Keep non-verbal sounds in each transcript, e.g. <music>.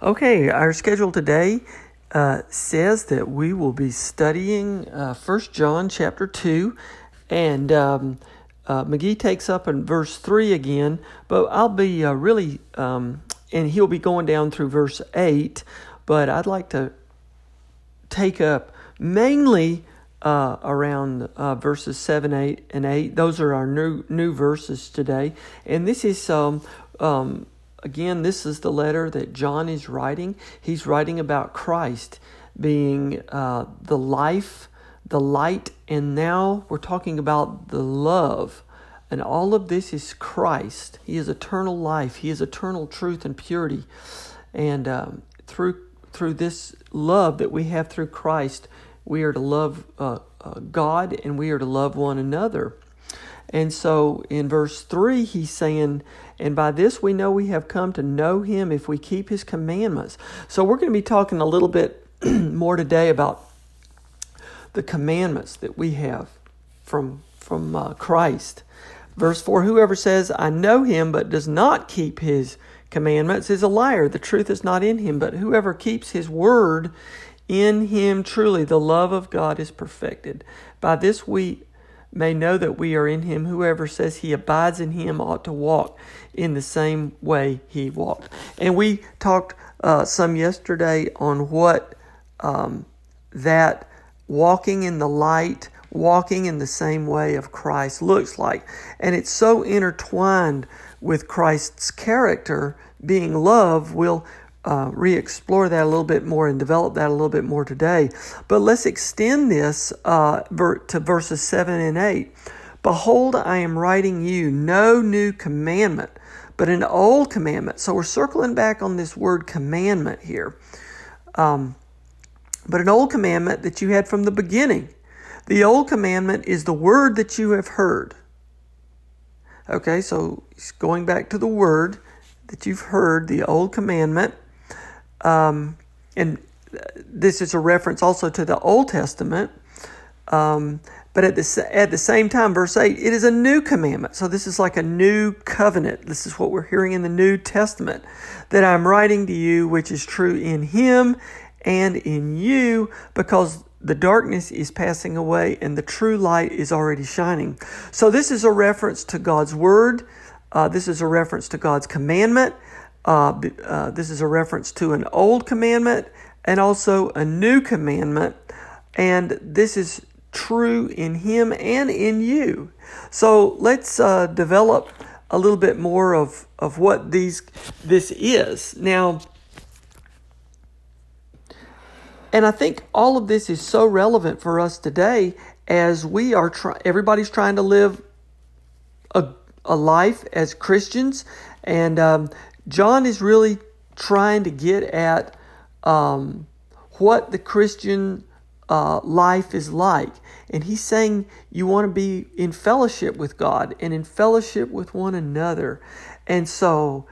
Okay, our schedule today uh, says that we will be studying uh, First John chapter two, and um, uh, McGee takes up in verse three again. But I'll be uh, really, um, and he'll be going down through verse eight. But I'd like to take up mainly uh, around uh, verses seven, eight, and eight. Those are our new new verses today, and this is um, um again, this is the letter that John is writing. He's writing about Christ being uh, the life, the light, and now we're talking about the love. And all of this is Christ. He is eternal life. He is eternal truth and purity. And um, through through this love that we have through Christ, we are to love uh, uh, God and we are to love one another. And so in verse 3, he's saying, And by this we know we have come to know him if we keep his commandments. So we're going to be talking a little bit <clears throat> more today about the commandments that we have from, from uh, Christ. Verse 4 Whoever says, I know him, but does not keep his commandments is a liar. The truth is not in him. But whoever keeps his word, in him truly the love of God is perfected. By this we may know that we are in him. Whoever says he abides in him ought to walk in the same way he walked. And we talked uh, some yesterday on what um, that walking in the light, walking in the same way of Christ looks like. And it's so intertwined with Christ's character, being love, will uh, re explore that a little bit more and develop that a little bit more today. But let's extend this uh, to verses 7 and 8. Behold, I am writing you no new commandment, but an old commandment. So we're circling back on this word commandment here. Um, but an old commandment that you had from the beginning. The old commandment is the word that you have heard. Okay, so going back to the word that you've heard, the old commandment. Um, and this is a reference also to the Old Testament. Um, but at the, at the same time, verse 8, it is a new commandment. So this is like a new covenant. This is what we're hearing in the New Testament that I'm writing to you, which is true in Him and in you, because the darkness is passing away and the true light is already shining. So this is a reference to God's Word. Uh, this is a reference to God's commandment. Uh, uh, this is a reference to an old commandment and also a new commandment. And this is true in Him and in you. So let's uh, develop a little bit more of, of what these this is. Now, and I think all of this is so relevant for us today as we are trying, everybody's trying to live a, a life as Christians. And um, John is really trying to get at um, what the Christian uh, life is like. And he's saying you want to be in fellowship with God and in fellowship with one another. And so,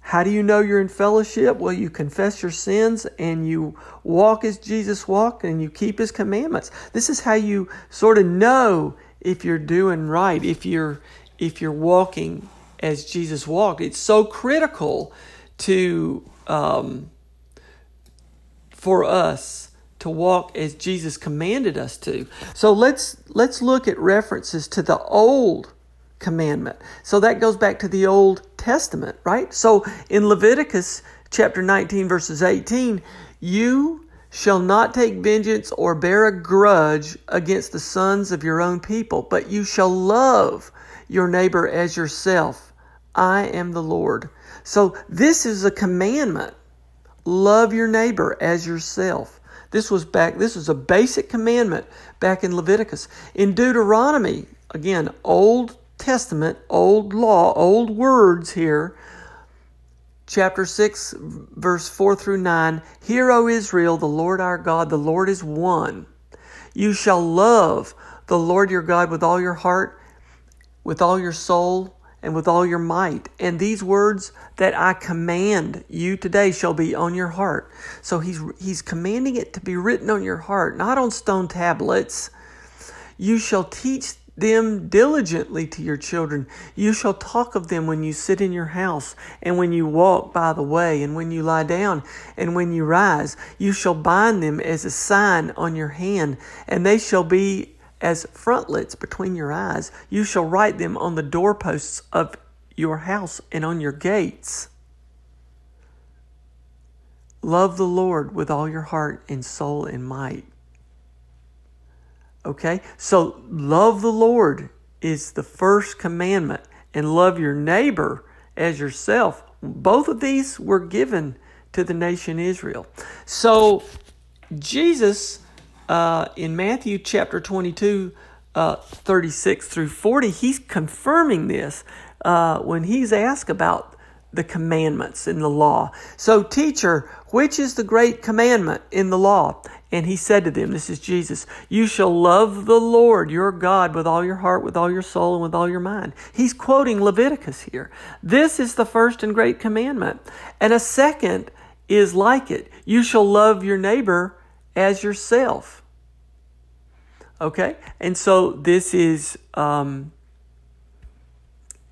how do you know you're in fellowship? Well, you confess your sins and you walk as Jesus walked and you keep his commandments. This is how you sort of know if you're doing right, if you're if you're walking as Jesus walked. It's so critical to um, for us to walk as Jesus commanded us to. So let's let's look at references to the old commandment. So that goes back to the Old Testament, right? So in Leviticus chapter 19 verses 18, you shall not take vengeance or bear a grudge against the sons of your own people, but you shall love your neighbor as yourself. I am the Lord. So this is a commandment. Love your neighbor as yourself. This was back this was a basic commandment back in Leviticus. In Deuteronomy, again, Old Testament, old law, old words here. Chapter 6, verse 4 through 9. Hear, O Israel, the Lord our God, the Lord is one. You shall love the Lord your God with all your heart, with all your soul, and with all your might. And these words that I command you today shall be on your heart. So he's, he's commanding it to be written on your heart, not on stone tablets. You shall teach them diligently to your children. You shall talk of them when you sit in your house, and when you walk by the way, and when you lie down, and when you rise. You shall bind them as a sign on your hand, and they shall be as frontlets between your eyes. You shall write them on the doorposts of your house and on your gates. Love the Lord with all your heart and soul and might. Okay? So, love the Lord is the first commandment, and love your neighbor as yourself. Both of these were given to the nation Israel. So, Jesus uh, in Matthew chapter 22, uh, 36 through 40, he's confirming this uh, when he's asked about the commandments in the law. So, teacher, which is the great commandment in the law? And he said to them, This is Jesus, you shall love the Lord your God with all your heart, with all your soul, and with all your mind. He's quoting Leviticus here. This is the first and great commandment. And a second is like it you shall love your neighbor as yourself. Okay? And so this is, um,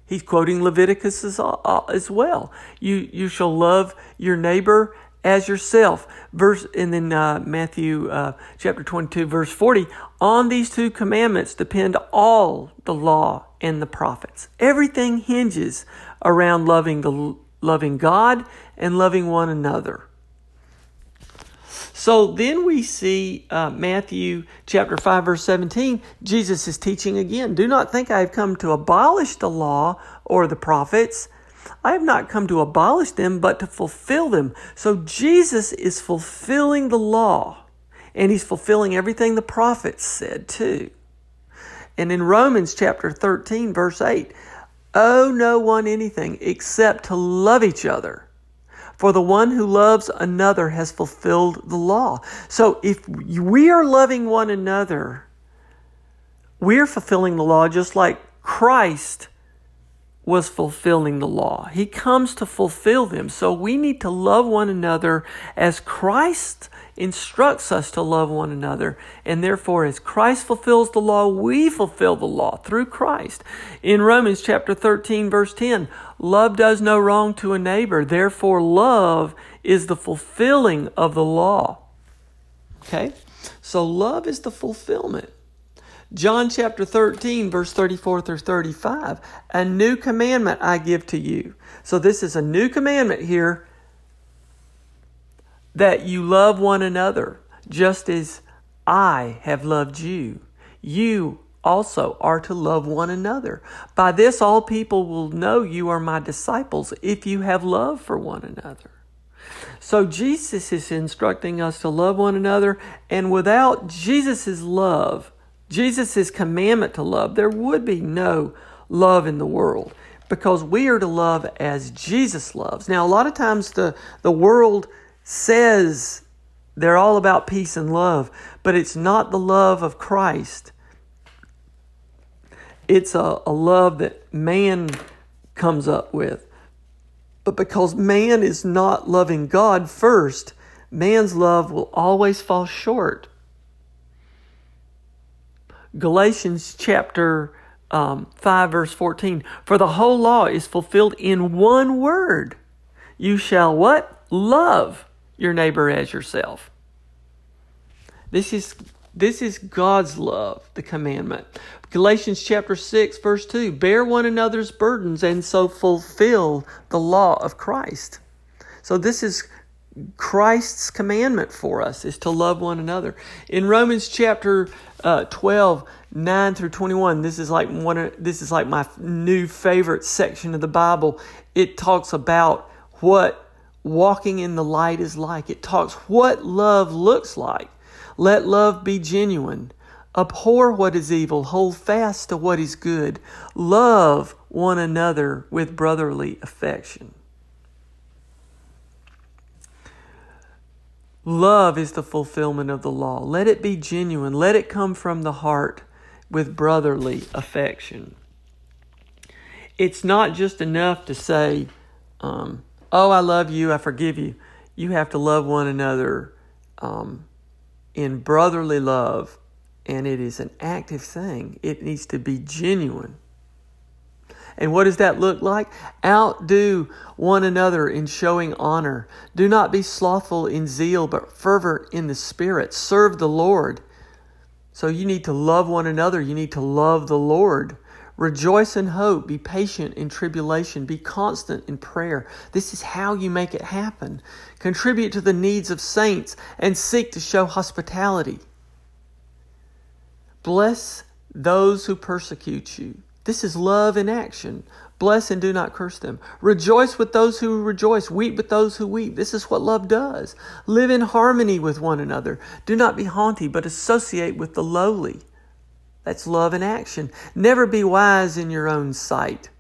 he's quoting Leviticus as, as well. You, you shall love your neighbor as yourself. Verse, and then uh, Matthew uh, chapter 22, verse 40. On these two commandments depend all the law and the prophets. Everything hinges around loving the loving God and loving one another. So then we see uh, Matthew chapter 5, verse 17. Jesus is teaching again Do not think I have come to abolish the law or the prophets. I have not come to abolish them, but to fulfill them. So Jesus is fulfilling the law, and he's fulfilling everything the prophets said too. And in Romans chapter 13, verse 8, owe no one anything except to love each other. For the one who loves another has fulfilled the law. So if we are loving one another, we're fulfilling the law just like Christ was fulfilling the law. He comes to fulfill them. So we need to love one another as Christ instructs us to love one another. And therefore, as Christ fulfills the law, we fulfill the law through Christ. In Romans chapter 13, verse 10, love does no wrong to a neighbor. Therefore, love is the fulfilling of the law. Okay? So, love is the fulfillment. John chapter 13, verse 34 through 35. A new commandment I give to you. So, this is a new commandment here that you love one another just as I have loved you. You also are to love one another. By this, all people will know you are my disciples if you have love for one another. So, Jesus is instructing us to love one another, and without Jesus' love, Jesus' commandment to love, there would be no love in the world because we are to love as Jesus loves. Now, a lot of times the, the world says they're all about peace and love, but it's not the love of Christ. It's a, a love that man comes up with. But because man is not loving God first, man's love will always fall short. Galatians chapter um, 5, verse 14. For the whole law is fulfilled in one word. You shall what? Love your neighbor as yourself. This is this is God's love, the commandment. Galatians chapter 6 verse 2, bear one another's burdens and so fulfill the law of Christ. So this is Christ's commandment for us is to love one another. In Romans chapter uh, 12, 9 through 21, this is like one this is like my new favorite section of the Bible. It talks about what walking in the light is like. It talks what love looks like. Let love be genuine. Abhor what is evil. Hold fast to what is good. Love one another with brotherly affection. Love is the fulfillment of the law. Let it be genuine. Let it come from the heart with brotherly affection. It's not just enough to say, um, Oh, I love you, I forgive you. You have to love one another um, in brotherly love, and it is an active thing. It needs to be genuine. And what does that look like? Outdo one another in showing honor. Do not be slothful in zeal, but fervent in the Spirit. Serve the Lord. So you need to love one another. You need to love the Lord. Rejoice in hope. Be patient in tribulation. Be constant in prayer. This is how you make it happen. Contribute to the needs of saints and seek to show hospitality. Bless those who persecute you. This is love in action. Bless and do not curse them. Rejoice with those who rejoice. Weep with those who weep. This is what love does. Live in harmony with one another. Do not be haughty, but associate with the lowly. That's love in action. Never be wise in your own sight.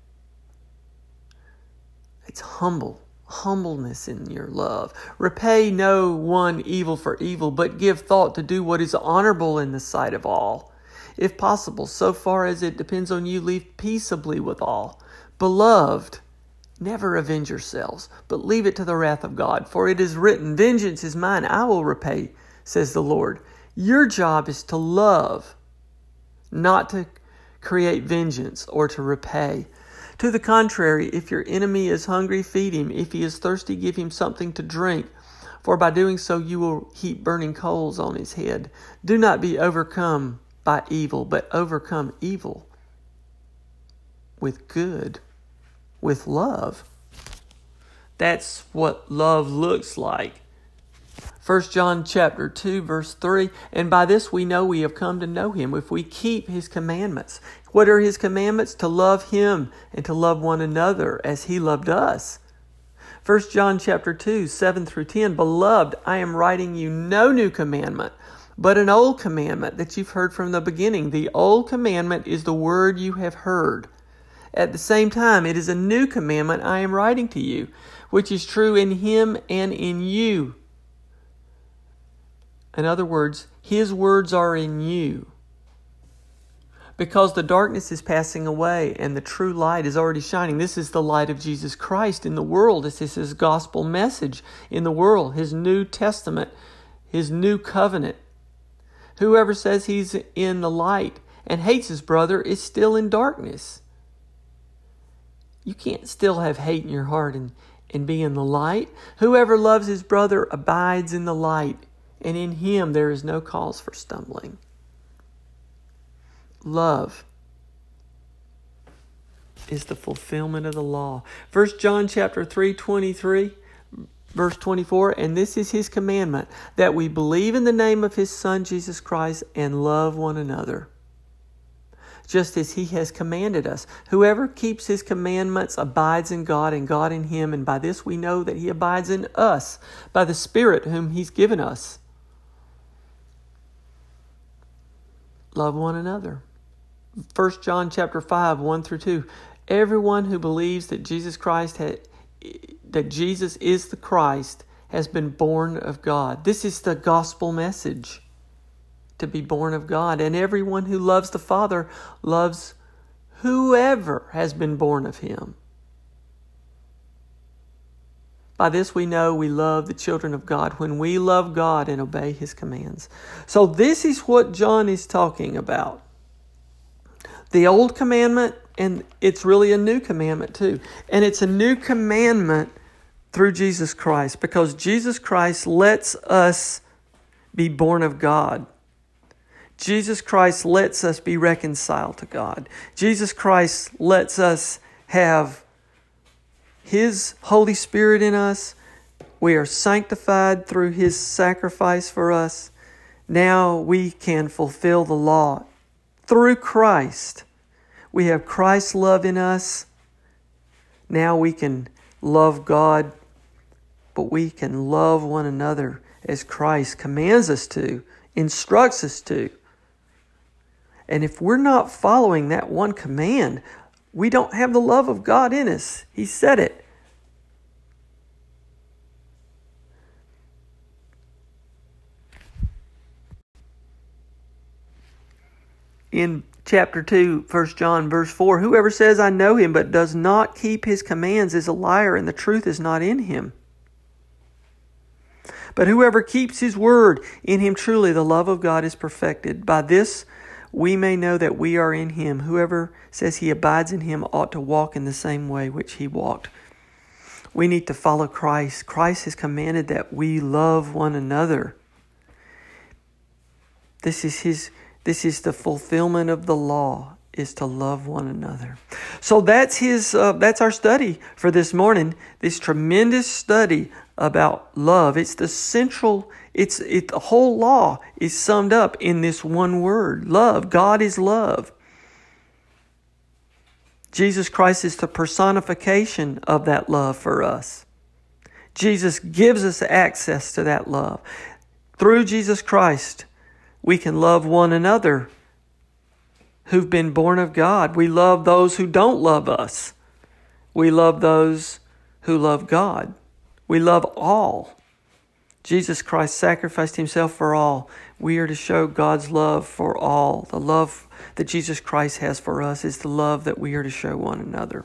It's humble, humbleness in your love. Repay no one evil for evil, but give thought to do what is honorable in the sight of all. If possible, so far as it depends on you, live peaceably with all. Beloved, never avenge yourselves, but leave it to the wrath of God. For it is written, Vengeance is mine, I will repay, says the Lord. Your job is to love not to create vengeance or to repay. To the contrary, if your enemy is hungry, feed him. If he is thirsty, give him something to drink. For by doing so, you will heap burning coals on his head. Do not be overcome by evil, but overcome evil with good, with love. That's what love looks like. 1 John chapter 2 verse 3 and by this we know we have come to know him if we keep his commandments. What are his commandments? To love him and to love one another as he loved us. 1 John chapter 2 7 through 10 beloved I am writing you no new commandment but an old commandment that you've heard from the beginning. The old commandment is the word you have heard. At the same time it is a new commandment I am writing to you which is true in him and in you in other words, His words are in you. Because the darkness is passing away and the true light is already shining. This is the light of Jesus Christ in the world. This is His gospel message in the world, His New Testament, His new covenant. Whoever says he's in the light and hates his brother is still in darkness. You can't still have hate in your heart and, and be in the light. Whoever loves his brother abides in the light and in him there is no cause for stumbling. Love is the fulfillment of the law. First John chapter 3 23 verse 24 and this is his commandment that we believe in the name of his son Jesus Christ and love one another just as he has commanded us whoever keeps his commandments abides in God and God in him and by this we know that he abides in us by the spirit whom he's given us love one another. 1 John chapter 5, 1 through 2. Everyone who believes that Jesus Christ had, that Jesus is the Christ has been born of God. This is the gospel message to be born of God. And everyone who loves the Father loves whoever has been born of him. By this we know we love the children of God when we love God and obey His commands. So, this is what John is talking about. the old commandment, and it's really a new commandment too. And it's a new commandment through Jesus Christ because Jesus Christ lets us be born of God. Jesus Christ lets us be reconciled to God. Jesus Christ lets us have His Holy Spirit in us. We are sanctified through His sacrifice for us. Now we can fulfill the law through Christ. We have Christ's love in us. Now we can love God, but we can love one another as Christ commands us to, instructs us to. And if we're not following that one command, we don't have the love of God in us. He said it. In chapter 2, 1 John, verse 4 Whoever says, I know him, but does not keep his commands is a liar, and the truth is not in him. But whoever keeps his word, in him truly the love of God is perfected. By this we may know that we are in him. Whoever says he abides in him ought to walk in the same way which he walked. We need to follow Christ. Christ has commanded that we love one another. This is his this is the fulfillment of the law is to love one another. So that's his uh, that's our study for this morning. This tremendous study about love. It's the central it's it the whole law is summed up in this one word, love. God is love. Jesus Christ is the personification of that love for us. Jesus gives us access to that love. Through Jesus Christ, we can love one another who've been born of God. We love those who don't love us. We love those who love God. We love all. Jesus Christ sacrificed himself for all. We are to show God's love for all. The love that Jesus Christ has for us is the love that we are to show one another.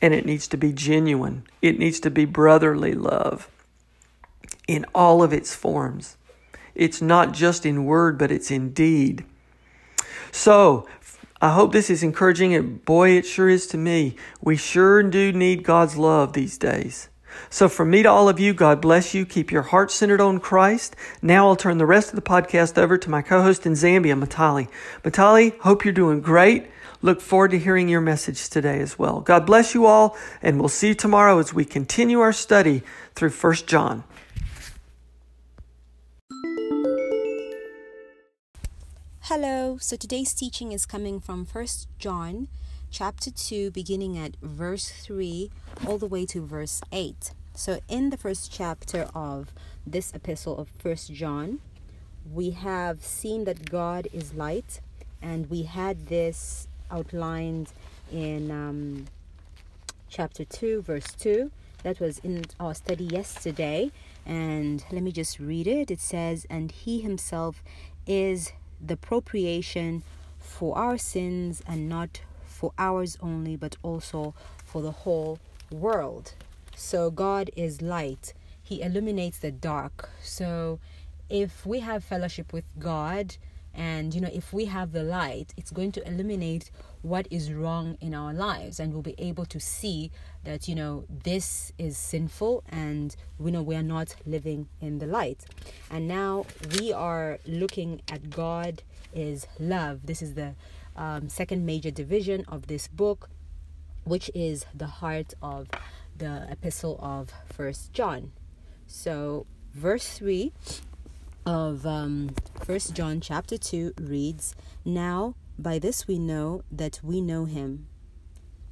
And it needs to be genuine, it needs to be brotherly love in all of its forms. It's not just in word, but it's in deed. So, I hope this is encouraging, and boy, it sure is to me. We sure do need God's love these days. So, from me to all of you, God bless you. Keep your heart centered on Christ. Now, I'll turn the rest of the podcast over to my co host in Zambia, Matali. Matali, hope you're doing great. Look forward to hearing your message today as well. God bless you all, and we'll see you tomorrow as we continue our study through 1 John. Hello. So today's teaching is coming from 1 John chapter 2 beginning at verse 3 all the way to verse 8. So in the first chapter of this epistle of 1 John, we have seen that God is light and we had this outlined in um, chapter 2 verse 2 that was in our study yesterday and let me just read it it says and he himself is the propitiation for our sins and not for ours only, but also for the whole world. So God is light, He illuminates the dark. So if we have fellowship with God, and you know, if we have the light, it's going to eliminate what is wrong in our lives, and we'll be able to see that you know this is sinful, and we know we are not living in the light. And now we are looking at God is love. This is the um, second major division of this book, which is the heart of the epistle of First John. So, verse three of um, First John chapter 2 reads, Now by this we know that we know him.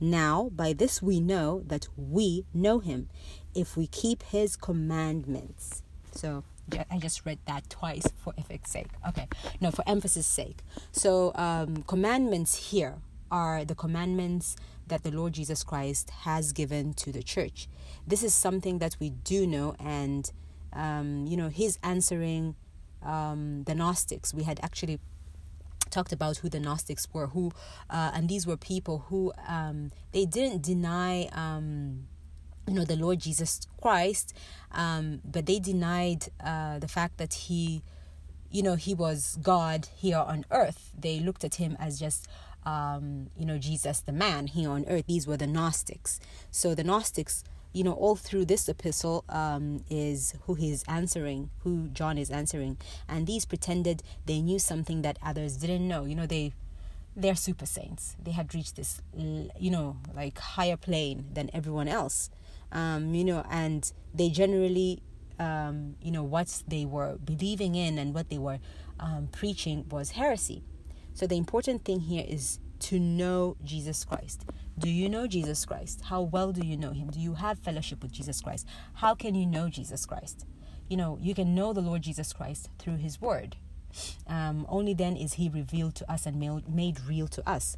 Now by this we know that we know him, if we keep his commandments. So I just read that twice <laughs> for effect's sake. Okay, no, for emphasis sake. So um, commandments here are the commandments that the Lord Jesus Christ has given to the church. This is something that we do know, and um, you know, he's answering um, the Gnostics. We had actually talked about who the Gnostics were, who, uh, and these were people who um, they didn't deny, um, you know, the Lord Jesus Christ, um, but they denied uh, the fact that he, you know, he was God here on earth. They looked at him as just um, you know, Jesus the man here on earth. These were the Gnostics. So the Gnostics, you know, all through this epistle um, is who he's answering, who John is answering. And these pretended they knew something that others didn't know. You know, they they're super saints. They had reached this, you know, like higher plane than everyone else. Um, you know, and they generally, um, you know, what they were believing in and what they were um, preaching was heresy. So the important thing here is to know Jesus Christ. Do you know Jesus Christ? How well do you know him? Do you have fellowship with Jesus Christ? How can you know Jesus Christ? You know, you can know the Lord Jesus Christ through his word. Um, only then is he revealed to us and made real to us.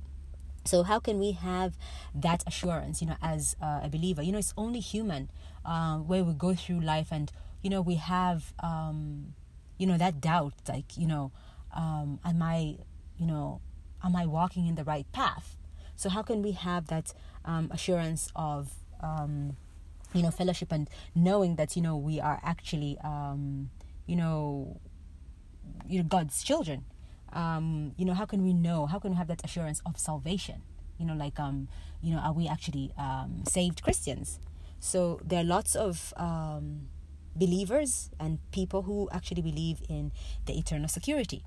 So how can we have that assurance, you know, as uh, a believer? You know, it's only human uh, where we go through life and, you know, we have, um, you know, that doubt, like, you know, um, am I you know, am I walking in the right path? So how can we have that um, assurance of um, you know fellowship and knowing that you know we are actually um, you know you know God's children? Um, you know how can we know? How can we have that assurance of salvation? You know, like um, you know, are we actually um, saved Christians? So there are lots of um, believers and people who actually believe in the eternal security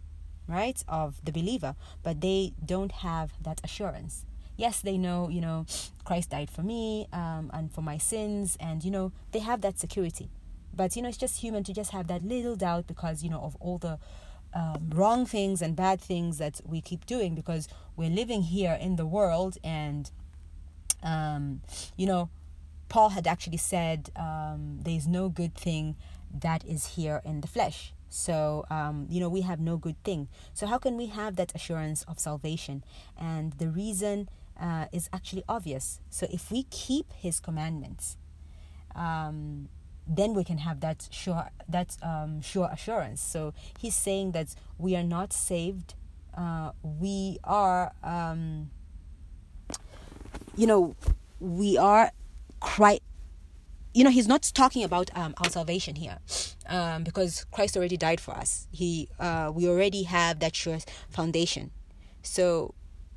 right, of the believer, but they don't have that assurance. Yes, they know, you know, Christ died for me um, and for my sins, and, you know, they have that security. But, you know, it's just human to just have that little doubt because, you know, of all the um, wrong things and bad things that we keep doing because we're living here in the world and, um, you know, Paul had actually said um, there is no good thing that is here in the flesh. So, um, you know, we have no good thing. So, how can we have that assurance of salvation? And the reason uh, is actually obvious. So, if we keep His commandments, um, then we can have that sure that um, sure assurance. So, He's saying that we are not saved. Uh, we are, um, you know, we are Christ you know he's not talking about um, our salvation here um, because christ already died for us he uh, we already have that sure foundation so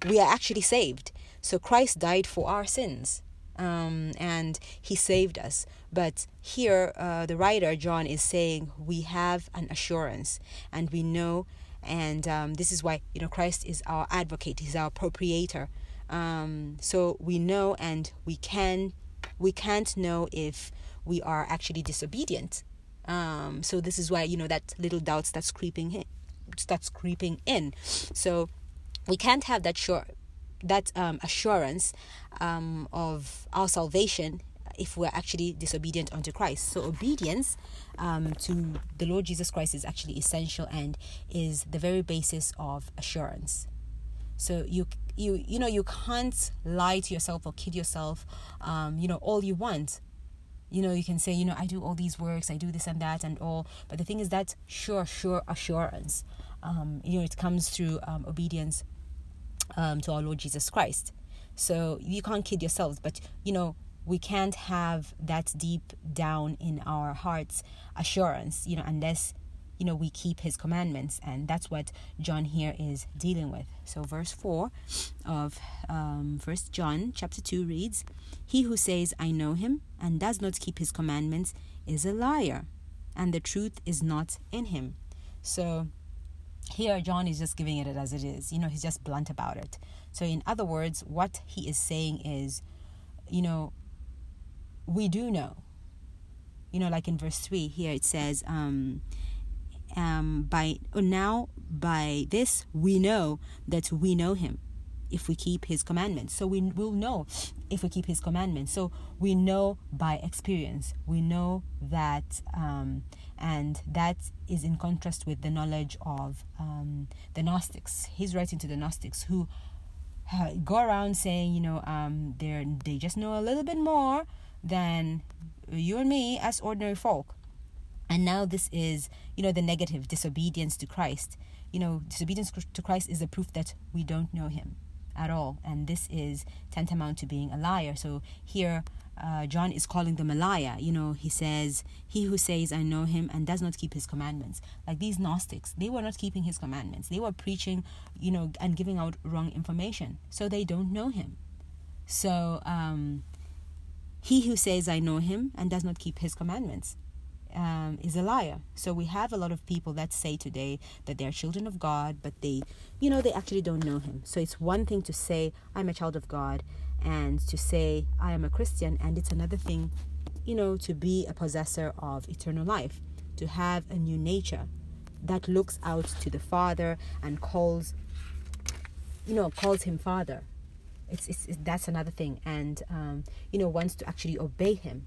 we are actually saved so christ died for our sins um, and he saved us but here uh, the writer john is saying we have an assurance and we know and um, this is why you know christ is our advocate he's our appropriator um, so we know and we can we can't know if we are actually disobedient. Um, so this is why you know that little doubt starts creeping in, starts creeping in. So we can't have that sure that um, assurance um, of our salvation if we're actually disobedient unto Christ. So obedience um, to the Lord Jesus Christ is actually essential and is the very basis of assurance. So you you you know you can't lie to yourself or kid yourself um, you know all you want you know you can say you know i do all these works i do this and that and all but the thing is that sure sure assurance um, you know it comes through um, obedience um, to our lord jesus christ. So you can't kid yourselves but you know we can't have that deep down in our hearts assurance you know unless you know we keep his commandments. And that's what john here is dealing with. So verse 4 of um, first john chapter 2 reads he who says i know him and does not keep his commandments is a liar and the truth is not in him so here john is just giving it as it is. You know he's just blunt about it. So in other words what he is saying is you know we do know. You know like in verse 3 here it says um um, by now by this we know that we know him if we keep his commandments. So we will know if we keep his commandments. So we know by experience. We know that um, and that is in contrast with the knowledge of um, the gnostics he's writing to the gnostics who uh, go around saying you know um, they they just know a little bit more than you and me as ordinary folk and now this is, you know, the negative disobedience to Christ. You know, disobedience to Christ is the proof that we don't know him at all. And this is tantamount to being a liar. So here, uh, John is calling them a liar. You know, he says, He who says, I know him and does not keep his commandments. Like these Gnostics, they were not keeping his commandments. They were preaching, you know, and giving out wrong information. So they don't know him. So, um, he who says, I know him and does not keep his commandments um, is a liar. So we have a lot of people that say today that they're children of God, but they, you know, they actually don't know him. So it's one thing to say, I'm a child of God and to say I am a Christian, and it's another thing, you know, to be a possessor of eternal life, to have a new nature that looks out to the Father and calls, you know, calls him Father. It's, it's, it's that's another thing, and um, you know, wants to actually obey him.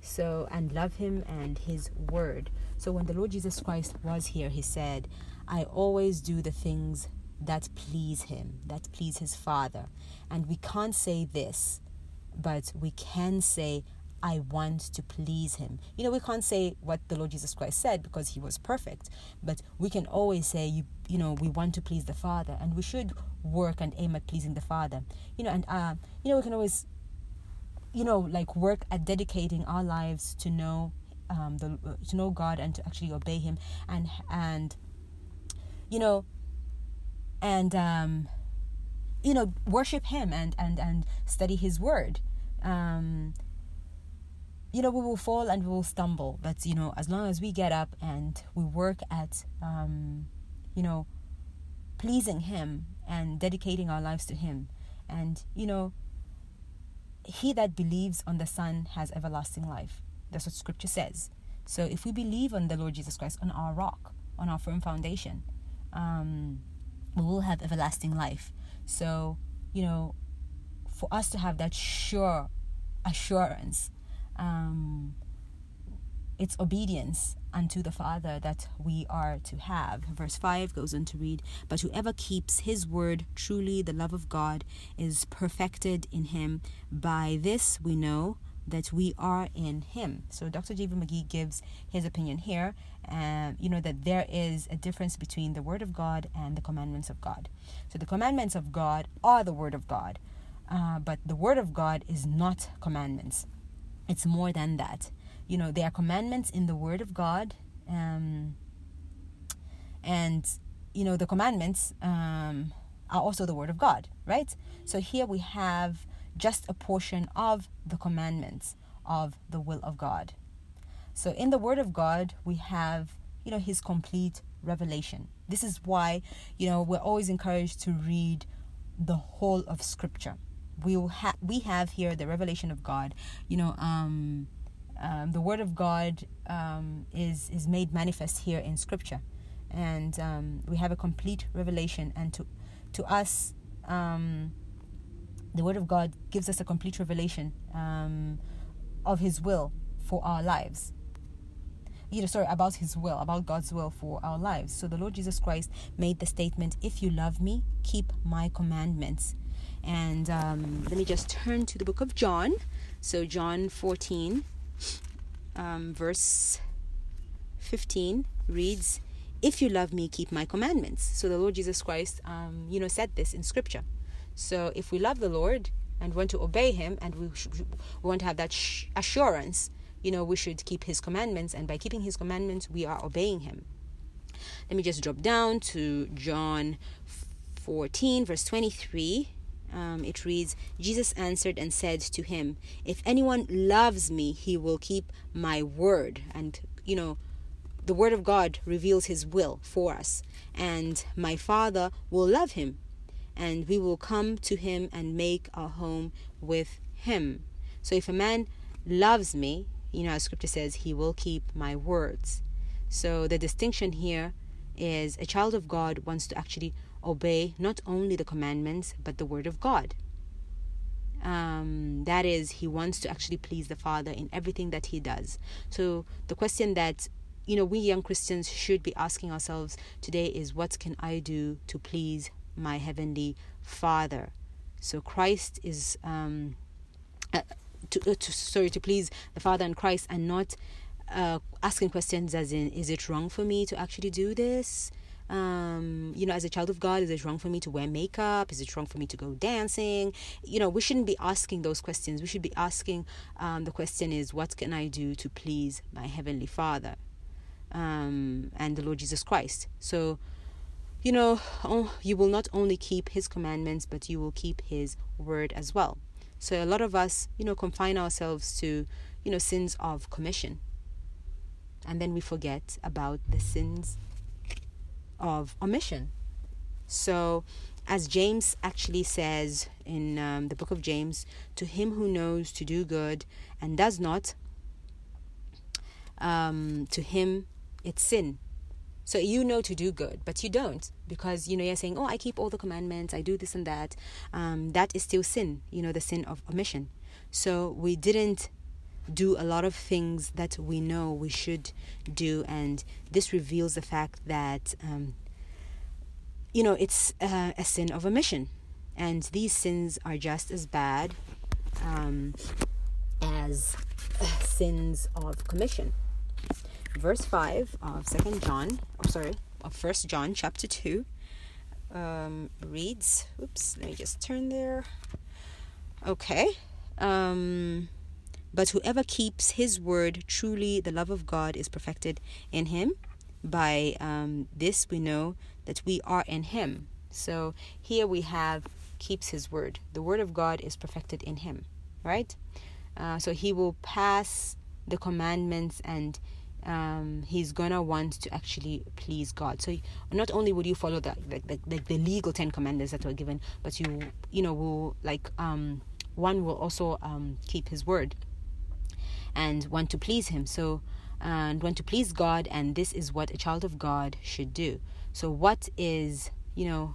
So and love him and his word. So when the Lord Jesus Christ was here, he said, "I always do the things that please him, that please his Father." And we can't say this, but we can say, I want to please him. You know, we can't say what the Lord Jesus Christ said because he was perfect, but we can always say, you, you know, we want to please the Father and we should work and aim at pleasing the Father. You know, and, uh, you know, we can always, you know, like work at dedicating our lives to know um, the to know God and to actually obey Him and and you know and um, you know worship him and and and study his word. Um you know we will fall and we will stumble but you know as long as we get up and we work at um you know pleasing him and dedicating our lives to him. And you know he that believes on the son has everlasting life. That's what scripture says. So if we believe on the lord jesus christ on our rock on our firm foundation um, will have everlasting life so, you know, for us to have that sure assurance, um, it's obedience unto the Father that we are to have. Verse 5 goes on to read, But whoever keeps his word, truly the love of God is perfected in him. By this we know that we are in him. So Dr. J.V. McGee gives his opinion here, um, you know that there is a difference between the word of God and the commandments of God. So the commandments of God are the word of God, uh, but the word of God is not commandments. It's more than that. You know, there are commandments in the word of God, um, and you know the commandments um, are also the word of God, right? So here we have just a portion of the commandments of the will of God. So in the word of God, we have, you know, his complete revelation. This is why, you know, we're always encouraged to read the whole of scripture. We will ha- we have here the revelation of God. You know, um, um, the word of God um, is is made manifest here in scripture, and um, we have a complete revelation. And to to us, um, the Word of God gives us a complete revelation um, of His will for our lives. You know, sorry, about His will, about God's will for our lives. So the Lord Jesus Christ made the statement, If you love me, keep my commandments. And um, let me just turn to the book of John. So, John 14, um, verse 15 reads, If you love me, keep my commandments. So the Lord Jesus Christ, um, you know, said this in Scripture. So if we love the Lord and want to obey Him and we, we want to have that sh- assurance, you know, we should keep His commandments. And by keeping His commandments, we are obeying Him. Let me just drop down to John 14, verse 23. Um, it reads Jesus answered and said to him, If anyone loves me, he will keep my word. And, you know, the word of God reveals his will for us. And my Father will love him, and we will come to him and make our home with him. So if a man loves me, you know, as scripture says, he will keep my words. So the distinction here is a child of God wants to actually obey not only the commandments, but the word of God. Um, that is, he wants to actually please the Father in everything that he does. So the question that you know we young Christians should be asking ourselves today is, what can I do to please my heavenly Father. So Christ is um, uh, to, uh, to sorry to please the Father and Christ, and not uh, asking questions as in, is it wrong for me to actually do this? um, you know, as a child of God, is it wrong for me to wear makeup? Is it wrong for me to go dancing? You know, we shouldn't be asking those questions. We should be asking um, the question is, what can I do to please my Heavenly Father um, and the Lord Jesus Christ? So, you know, oh, you will not only keep His commandments, but you will keep His word as well. So, a lot of us, you know, confine ourselves to, you know, sins of commission. And then we forget about the sins of omission. So, as James actually says in um, the book of James, to him who knows to do good and does not, um, to him it's sin. So you know to do good, but you don't because you know you're saying, "Oh, I keep all the commandments, I do this and that." Um, that is still sin. You know the sin of omission. So we didn't do a lot of things that we know we should do, and this reveals the fact that um, you know it's uh, a sin of omission, and these sins are just as bad um, as uh, sins of commission. Verse five of Second John, oh sorry, of First John chapter two, um, reads. Oops, let me just turn there. Okay. Um, but whoever keeps his word, truly the love of God is perfected in him. By um, this we know that we are in him. So here we have keeps his word. The word of God is perfected in him, right? Uh, so he will pass the commandments and um, he's gonna want to actually please God. So not only will you follow the the, the, the legal Ten Commandments that were given, but you you know will like um, one will also um, keep his word and want to please Him. So, and want to please God, and this is what a child of God should do. So, what is, you know,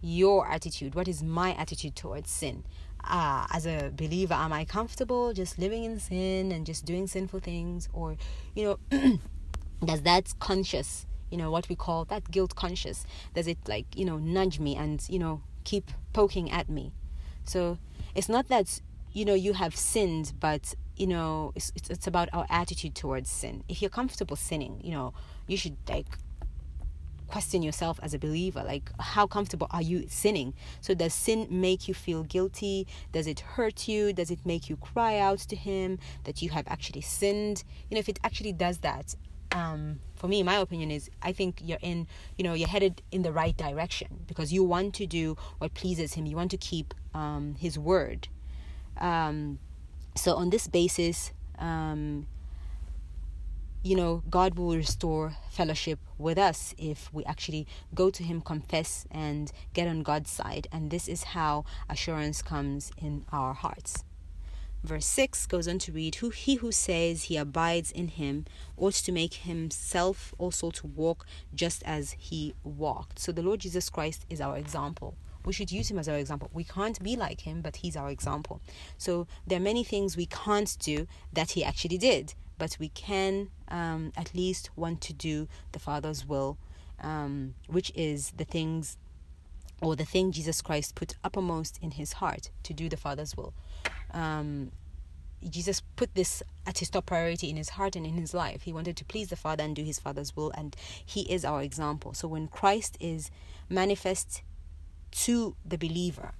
your attitude? What is my attitude towards sin? Uh, as a believer, am I comfortable just living in sin and just doing sinful things? Or, you know, <clears throat> does that conscious, you know, what we call that guilt conscious, does it like, you know, nudge me and, you know, keep poking at me? So it's not that, you know, you have sinned, but you know it's, it's, it's about our attitude towards sin if you're comfortable sinning you know you should like question yourself as a believer like how comfortable are you sinning? So does sin make you feel guilty? Does it hurt you? Does it make you cry out to him that you have actually sinned? You know if it actually does that um, for me my opinion is i think you're in you know you're headed in the right direction because you want to do what pleases him. You want to keep um, his word. Um, so, on this basis, um, you know, God will restore fellowship with us if we actually go to Him, confess, and get on God's side. And this is how assurance comes in our hearts. Verse 6 goes on to read, Who he who says he abides in him ought to make himself also to walk just as he walked. So the Lord Jesus Christ is our example we should use him as our example. We can't be like him, but he's our example. So there are many things we can't do that he actually did, but we can um, at least want to do the Father's will, um, which is the things or the thing Jesus Christ put uppermost in his heart to do the Father's will. Um, Jesus put this at his top priority in his heart and in his life. He wanted to please the Father and do his Father's will, and he is our example. So when Christ is manifest to the believer.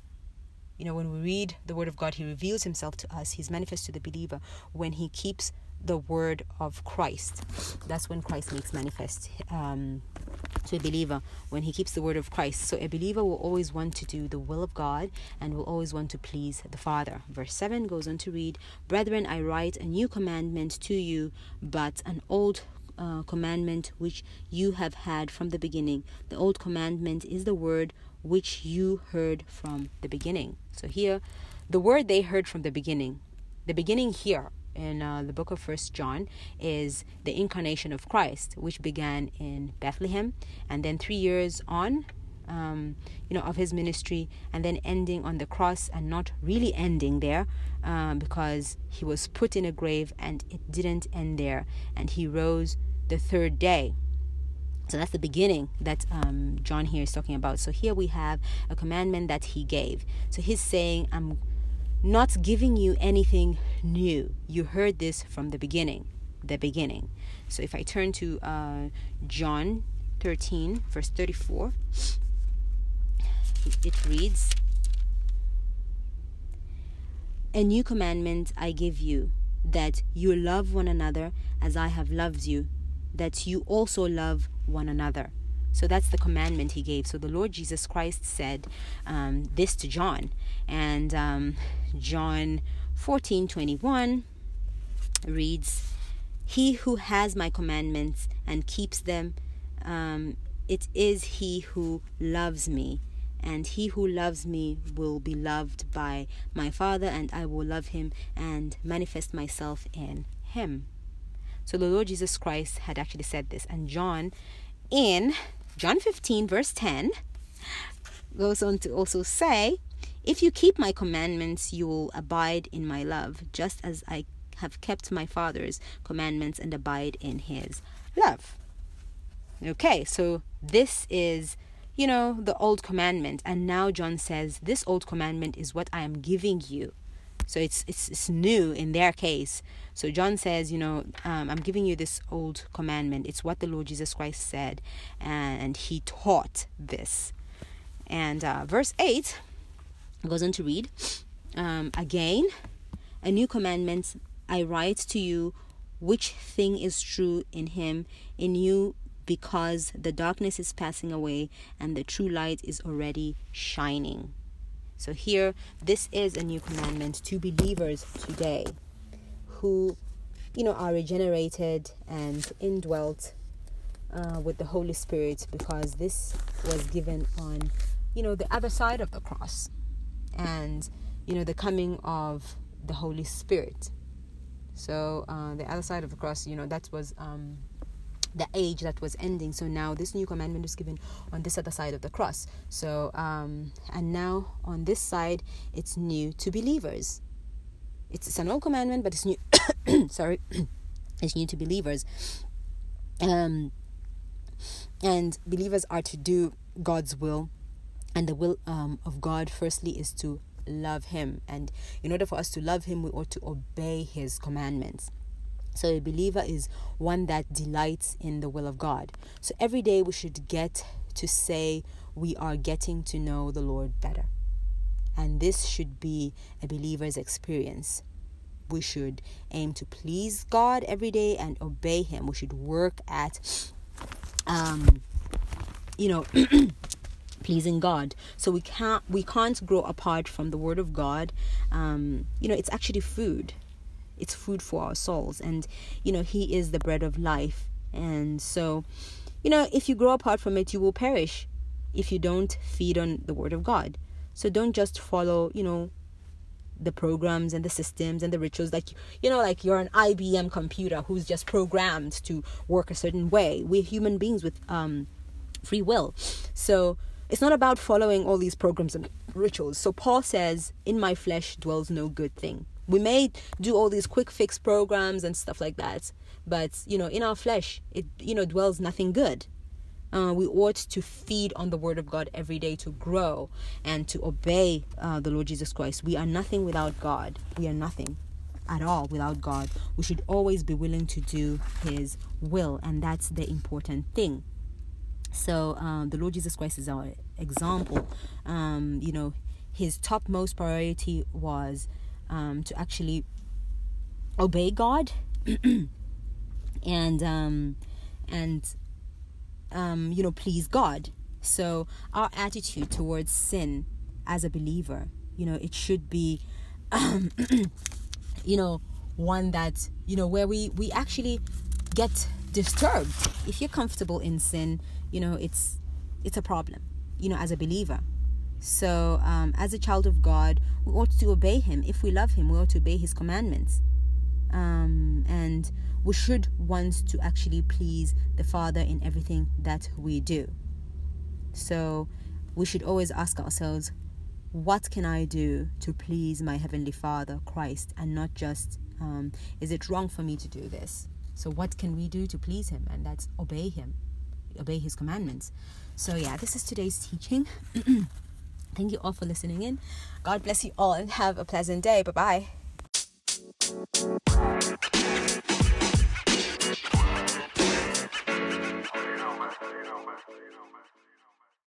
You know, when we read the Word of God, He reveals Himself to us. He's manifest to the believer when He keeps the Word of Christ. That's when Christ makes manifest um, to a believer, when He keeps the Word of Christ. So a believer will always want to do the will of God and will always want to please the Father. Verse 7 goes on to read Brethren, I write a new commandment to you, but an old uh, commandment which you have had from the beginning. The old commandment is the word which you heard from the beginning. So here, the word they heard from the beginning, the beginning here in uh, the book of First John is the incarnation of Christ, which began in Bethlehem, and then three years on, um, you know, of his ministry, and then ending on the cross, and not really ending there, um, because he was put in a grave, and it didn't end there, and he rose the third day. So that's the beginning that um, John here is talking about. So here we have a commandment that he gave. So he's saying, I'm not giving you anything new. You heard this from the beginning. The beginning. So if I turn to uh, John 13, verse 34, it reads, A new commandment I give you, that you love one another as I have loved you, that you also love one another. So that's the commandment he gave. So the Lord Jesus Christ said um, this to John. And um, John 14 21 reads, He who has my commandments and keeps them, um, it is he who loves me. And he who loves me will be loved by my Father, and I will love him and manifest myself in him. So the Lord Jesus Christ had actually said this. And John, in John 15, verse 10, goes on to also say, If you keep my commandments, you will abide in my love, just as I have kept my Father's commandments and abide in his love. Okay, so this is, you know, the old commandment. And now John says, This old commandment is what I am giving you. So it's, it's, it's new in their case. So John says, you know, um, I'm giving you this old commandment. It's what the Lord Jesus Christ said, and he taught this. And uh, verse 8 goes on to read um, again, a new commandment I write to you, which thing is true in him, in you, because the darkness is passing away and the true light is already shining. So, here, this is a new commandment to believers today who, you know, are regenerated and indwelt uh, with the Holy Spirit because this was given on, you know, the other side of the cross and, you know, the coming of the Holy Spirit. So, uh, the other side of the cross, you know, that was. Um, the age that was ending. So now this new commandment is given on this other side of the cross. So um, and now on this side, it's new to believers. It's, it's an old commandment, but it's new. <coughs> sorry, <coughs> it's new to believers. Um, and believers are to do God's will, and the will um, of God firstly is to love Him. And in order for us to love Him, we ought to obey His commandments. So a believer is one that delights in the will of God. So every day we should get to say we are getting to know the Lord better. And this should be a believer's experience. We should aim to please God every day and obey Him. We should work at, um, you know, <clears throat> pleasing God. So we can't we can't grow apart from the Word of God. Um, you know, it's actually food it's food for our souls. And you know he is the bread of life. And so you know if you grow apart from it you will perish if you don't feed on the word of god. So don't just follow you know the programs and the systems and the rituals. Like you know like you're an IBM computer who's just programmed to work a certain way. We're human beings with um free will. So it's not about following all these programs and rituals. So paul says in my flesh dwells no good thing we may do all these quick fix programs and stuff like that but you know in our flesh it you know dwells nothing good. Uh, we ought to feed on the word of god every day to grow and to obey uh, the lord jesus christ. We are nothing without god. We are nothing at all without god. We should always be willing to do his will and that's the important thing. So um, the lord jesus christ is our example. Um, you know his topmost priority was um, to actually obey God <clears throat> and um, and um, you know please God. So our attitude towards sin as a believer, you know, it should be, um, <clears throat> you know, one that you know where we we actually get disturbed. If you're comfortable in sin, you know, it's it's a problem. You know, as a believer. So, um, as a child of God, we ought to obey Him. If we love Him, we ought to obey His commandments. Um, and we should want to actually please the Father in everything that we do. So, we should always ask ourselves, what can I do to please my Heavenly Father, Christ, and not just, um, is it wrong for me to do this? So, what can we do to please Him? And that's obey Him, obey His commandments. So, yeah, this is today's teaching. <clears throat> Thank you all for listening in. God bless you all and have a pleasant day. Bye bye.